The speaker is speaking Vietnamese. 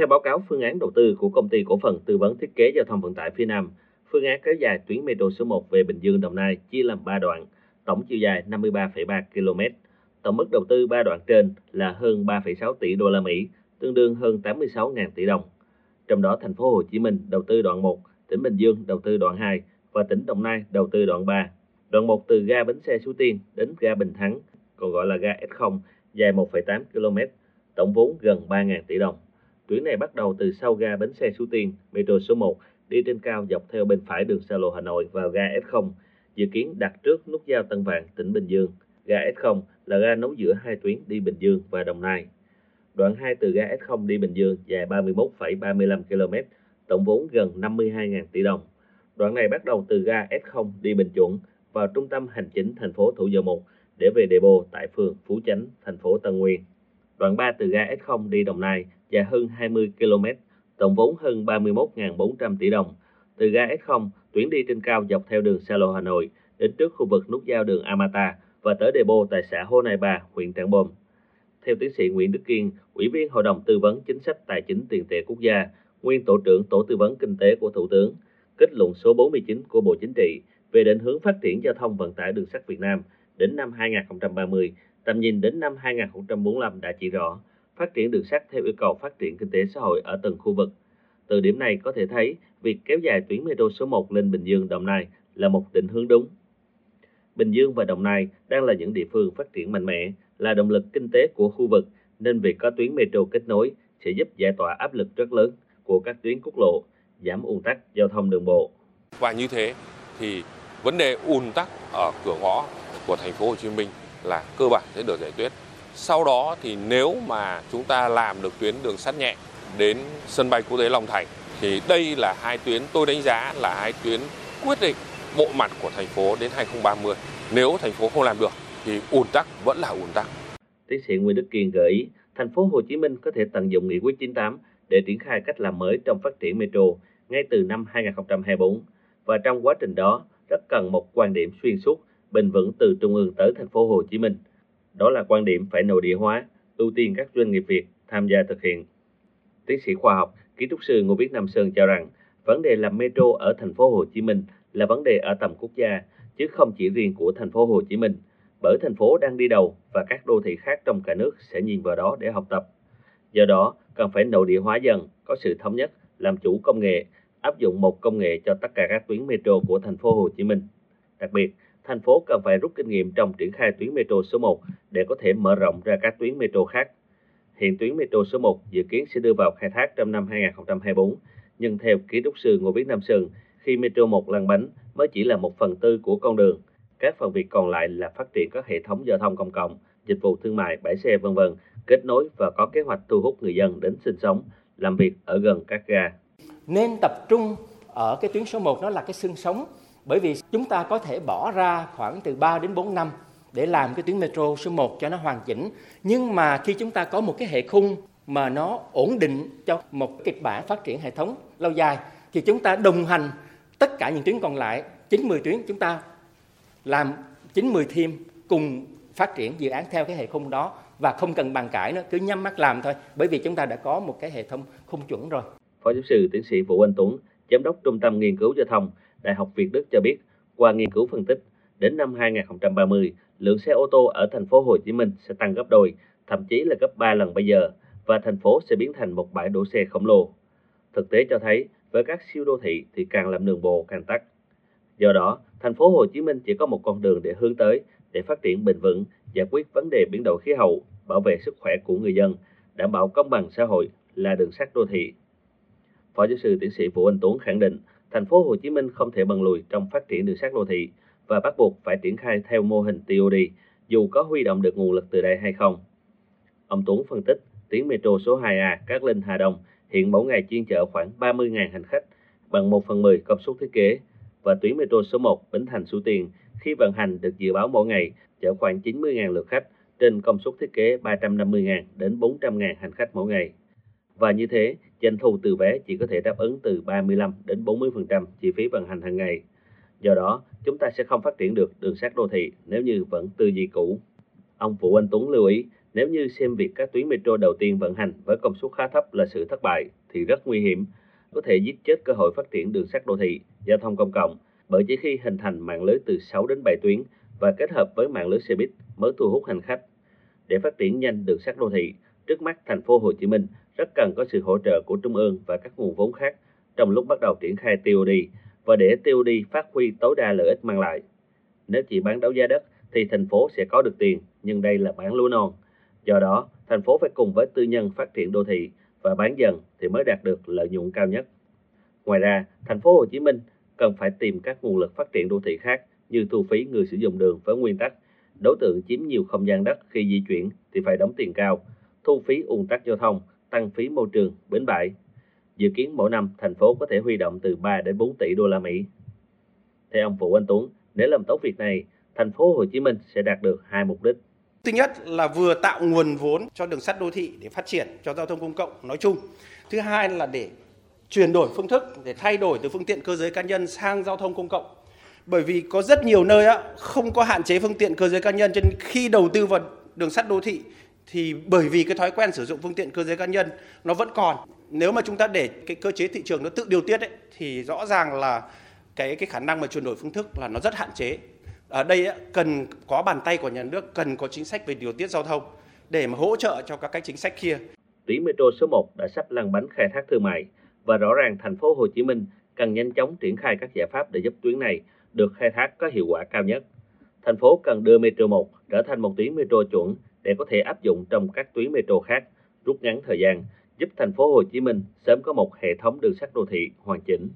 Theo báo cáo phương án đầu tư của công ty cổ phần tư vấn thiết kế giao thông vận tải phía Nam, phương án kéo dài tuyến metro số 1 về Bình Dương Đồng Nai chia làm 3 đoạn, tổng chiều dài 53,3 km. Tổng mức đầu tư 3 đoạn trên là hơn 3,6 tỷ đô la Mỹ, tương đương hơn 86.000 tỷ đồng. Trong đó thành phố Hồ Chí Minh đầu tư đoạn 1, tỉnh Bình Dương đầu tư đoạn 2 và tỉnh Đồng Nai đầu tư đoạn 3. Đoạn 1 từ ga bến xe Suối Tiên đến ga Bình Thắng, còn gọi là ga S0, dài 1,8 km, tổng vốn gần 3.000 tỷ đồng. Tuyến này bắt đầu từ sau ga bến xe Suối Tiên, metro số 1, đi trên cao dọc theo bên phải đường xa lộ Hà Nội vào ga S0, dự kiến đặt trước nút giao Tân Vạn, tỉnh Bình Dương. Ga S0 là ga nối giữa hai tuyến đi Bình Dương và Đồng Nai. Đoạn 2 từ ga S0 đi Bình Dương dài 31,35 km, tổng vốn gần 52.000 tỷ đồng. Đoạn này bắt đầu từ ga S0 đi Bình Chuẩn vào trung tâm hành chính thành phố Thủ Dầu Một để về depot tại phường Phú Chánh, thành phố Tân Nguyên. Đoạn 3 từ ga S0 đi Đồng Nai dài hơn 20 km, tổng vốn hơn 31.400 tỷ đồng. Từ ga S0, tuyến đi trên cao dọc theo đường xa lộ Hà Nội đến trước khu vực nút giao đường Amata và tới depot tại xã Hồ Nai Ba, huyện Trảng Bom. Theo tiến sĩ Nguyễn Đức Kiên, Ủy viên Hội đồng Tư vấn Chính sách Tài chính Tiền tệ Quốc gia, nguyên Tổ trưởng Tổ tư vấn Kinh tế của Thủ tướng, kết luận số 49 của Bộ Chính trị về định hướng phát triển giao thông vận tải đường sắt Việt Nam đến năm 2030, tầm nhìn đến năm 2045 đã chỉ rõ phát triển đường sắt theo yêu cầu phát triển kinh tế xã hội ở từng khu vực. Từ điểm này có thể thấy, việc kéo dài tuyến metro số 1 lên Bình Dương, Đồng Nai là một định hướng đúng. Bình Dương và Đồng Nai đang là những địa phương phát triển mạnh mẽ, là động lực kinh tế của khu vực, nên việc có tuyến metro kết nối sẽ giúp giải tỏa áp lực rất lớn của các tuyến quốc lộ, giảm ùn tắc giao thông đường bộ. Và như thế thì vấn đề ùn tắc ở cửa ngõ của thành phố Hồ Chí Minh là cơ bản sẽ được giải quyết. Sau đó thì nếu mà chúng ta làm được tuyến đường sắt nhẹ đến sân bay quốc tế Long Thành thì đây là hai tuyến tôi đánh giá là hai tuyến quyết định bộ mặt của thành phố đến 2030. Nếu thành phố không làm được thì ùn tắc vẫn là ùn tắc. Tiến sĩ Nguyễn Đức Kiên gợi ý, thành phố Hồ Chí Minh có thể tận dụng nghị quyết 98 để triển khai cách làm mới trong phát triển metro ngay từ năm 2024 và trong quá trình đó rất cần một quan điểm xuyên suốt, bền vững từ trung ương tới thành phố Hồ Chí Minh. Đó là quan điểm phải nội địa hóa, ưu tiên các doanh nghiệp Việt tham gia thực hiện. Tiến sĩ khoa học, kiến trúc sư Ngô Viết Nam Sơn cho rằng, vấn đề làm metro ở thành phố Hồ Chí Minh là vấn đề ở tầm quốc gia, chứ không chỉ riêng của thành phố Hồ Chí Minh, bởi thành phố đang đi đầu và các đô thị khác trong cả nước sẽ nhìn vào đó để học tập. Do đó, cần phải nội địa hóa dần, có sự thống nhất, làm chủ công nghệ, áp dụng một công nghệ cho tất cả các tuyến metro của thành phố Hồ Chí Minh. Đặc biệt, thành phố cần phải rút kinh nghiệm trong triển khai tuyến metro số 1 để có thể mở rộng ra các tuyến metro khác. Hiện tuyến metro số 1 dự kiến sẽ đưa vào khai thác trong năm 2024, nhưng theo kiến trúc sư Ngô Viết Nam Sơn, khi metro 1 lăn bánh mới chỉ là một phần tư của con đường. Các phần việc còn lại là phát triển các hệ thống giao thông công cộng, dịch vụ thương mại, bãi xe vân vân, kết nối và có kế hoạch thu hút người dân đến sinh sống, làm việc ở gần các ga. Nên tập trung ở cái tuyến số 1 nó là cái xương sống bởi vì chúng ta có thể bỏ ra khoảng từ 3 đến 4 năm để làm cái tuyến metro số 1 cho nó hoàn chỉnh. Nhưng mà khi chúng ta có một cái hệ khung mà nó ổn định cho một kịch bản phát triển hệ thống lâu dài thì chúng ta đồng hành tất cả những tuyến còn lại 90 tuyến chúng ta làm 90 thêm cùng phát triển dự án theo cái hệ khung đó và không cần bàn cãi nữa cứ nhắm mắt làm thôi bởi vì chúng ta đã có một cái hệ thống khung chuẩn rồi. Phó giáo sư tiến sĩ Vũ Anh Tuấn, giám đốc Trung tâm Nghiên cứu Giao thông, Đại học Việt Đức cho biết, qua nghiên cứu phân tích, đến năm 2030, lượng xe ô tô ở thành phố Hồ Chí Minh sẽ tăng gấp đôi, thậm chí là gấp 3 lần bây giờ, và thành phố sẽ biến thành một bãi đổ xe khổng lồ. Thực tế cho thấy, với các siêu đô thị thì càng làm đường bộ càng tắc. Do đó, thành phố Hồ Chí Minh chỉ có một con đường để hướng tới để phát triển bền vững, giải quyết vấn đề biến đổi khí hậu, bảo vệ sức khỏe của người dân, đảm bảo công bằng xã hội là đường sắt đô thị. Phó giáo sư tiến sĩ Vũ Anh Tuấn khẳng định, thành phố Hồ Chí Minh không thể bần lùi trong phát triển đường sắt đô thị và bắt buộc phải triển khai theo mô hình TOD, dù có huy động được nguồn lực từ đây hay không. Ông Tuấn phân tích, tuyến metro số 2A Cát Linh Hà Đông hiện mỗi ngày chuyên chở khoảng 30.000 hành khách bằng 1 phần 10 công suất thiết kế và tuyến metro số 1 Bến Thành Suối Tiền khi vận hành được dự báo mỗi ngày chở khoảng 90.000 lượt khách trên công suất thiết kế 350.000 đến 400.000 hành khách mỗi ngày. Và như thế, doanh thu từ vé chỉ có thể đáp ứng từ 35 đến 40% chi phí vận hành hàng ngày. Do đó, chúng ta sẽ không phát triển được đường sắt đô thị nếu như vẫn tư duy cũ. Ông Vũ Anh Tuấn lưu ý, Nếu như xem việc các tuyến metro đầu tiên vận hành với công suất khá thấp là sự thất bại thì rất nguy hiểm, có thể giết chết cơ hội phát triển đường sắt đô thị, giao thông công cộng bởi chỉ khi hình thành mạng lưới từ 6 đến 7 tuyến và kết hợp với mạng lưới xe buýt mới thu hút hành khách. Để phát triển nhanh đường sắt đô thị, trước mắt thành phố Hồ Chí Minh rất cần có sự hỗ trợ của Trung ương và các nguồn vốn khác trong lúc bắt đầu triển khai TOD và để TOD phát huy tối đa lợi ích mang lại. Nếu chỉ bán đấu giá đất thì thành phố sẽ có được tiền, nhưng đây là bán lúa non. Do đó, thành phố phải cùng với tư nhân phát triển đô thị và bán dần thì mới đạt được lợi nhuận cao nhất. Ngoài ra, thành phố Hồ Chí Minh cần phải tìm các nguồn lực phát triển đô thị khác như thu phí người sử dụng đường với nguyên tắc đối tượng chiếm nhiều không gian đất khi di chuyển thì phải đóng tiền cao, thu phí ùn tắc giao thông, tăng phí môi trường, bến bãi. Dự kiến mỗi năm thành phố có thể huy động từ 3 đến 4 tỷ đô la Mỹ. Theo ông Vũ Anh Tuấn, nếu làm tốt việc này, thành phố Hồ Chí Minh sẽ đạt được hai mục đích. Thứ nhất là vừa tạo nguồn vốn cho đường sắt đô thị để phát triển cho giao thông công cộng nói chung. Thứ hai là để chuyển đổi phương thức để thay đổi từ phương tiện cơ giới cá nhân sang giao thông công cộng. Bởi vì có rất nhiều nơi không có hạn chế phương tiện cơ giới cá nhân cho nên khi đầu tư vào đường sắt đô thị thì bởi vì cái thói quen sử dụng phương tiện cơ giới cá nhân nó vẫn còn. Nếu mà chúng ta để cái cơ chế thị trường nó tự điều tiết ấy, thì rõ ràng là cái cái khả năng mà chuyển đổi phương thức là nó rất hạn chế. Ở đây ấy, cần có bàn tay của nhà nước, cần có chính sách về điều tiết giao thông để mà hỗ trợ cho các cái chính sách kia. Tuyến metro số 1 đã sắp lăn bánh khai thác thương mại và rõ ràng thành phố Hồ Chí Minh cần nhanh chóng triển khai các giải pháp để giúp tuyến này được khai thác có hiệu quả cao nhất. Thành phố cần đưa Metro 1 trở thành một tuyến metro chuẩn để có thể áp dụng trong các tuyến metro khác, rút ngắn thời gian, giúp thành phố Hồ Chí Minh sớm có một hệ thống đường sắt đô thị hoàn chỉnh.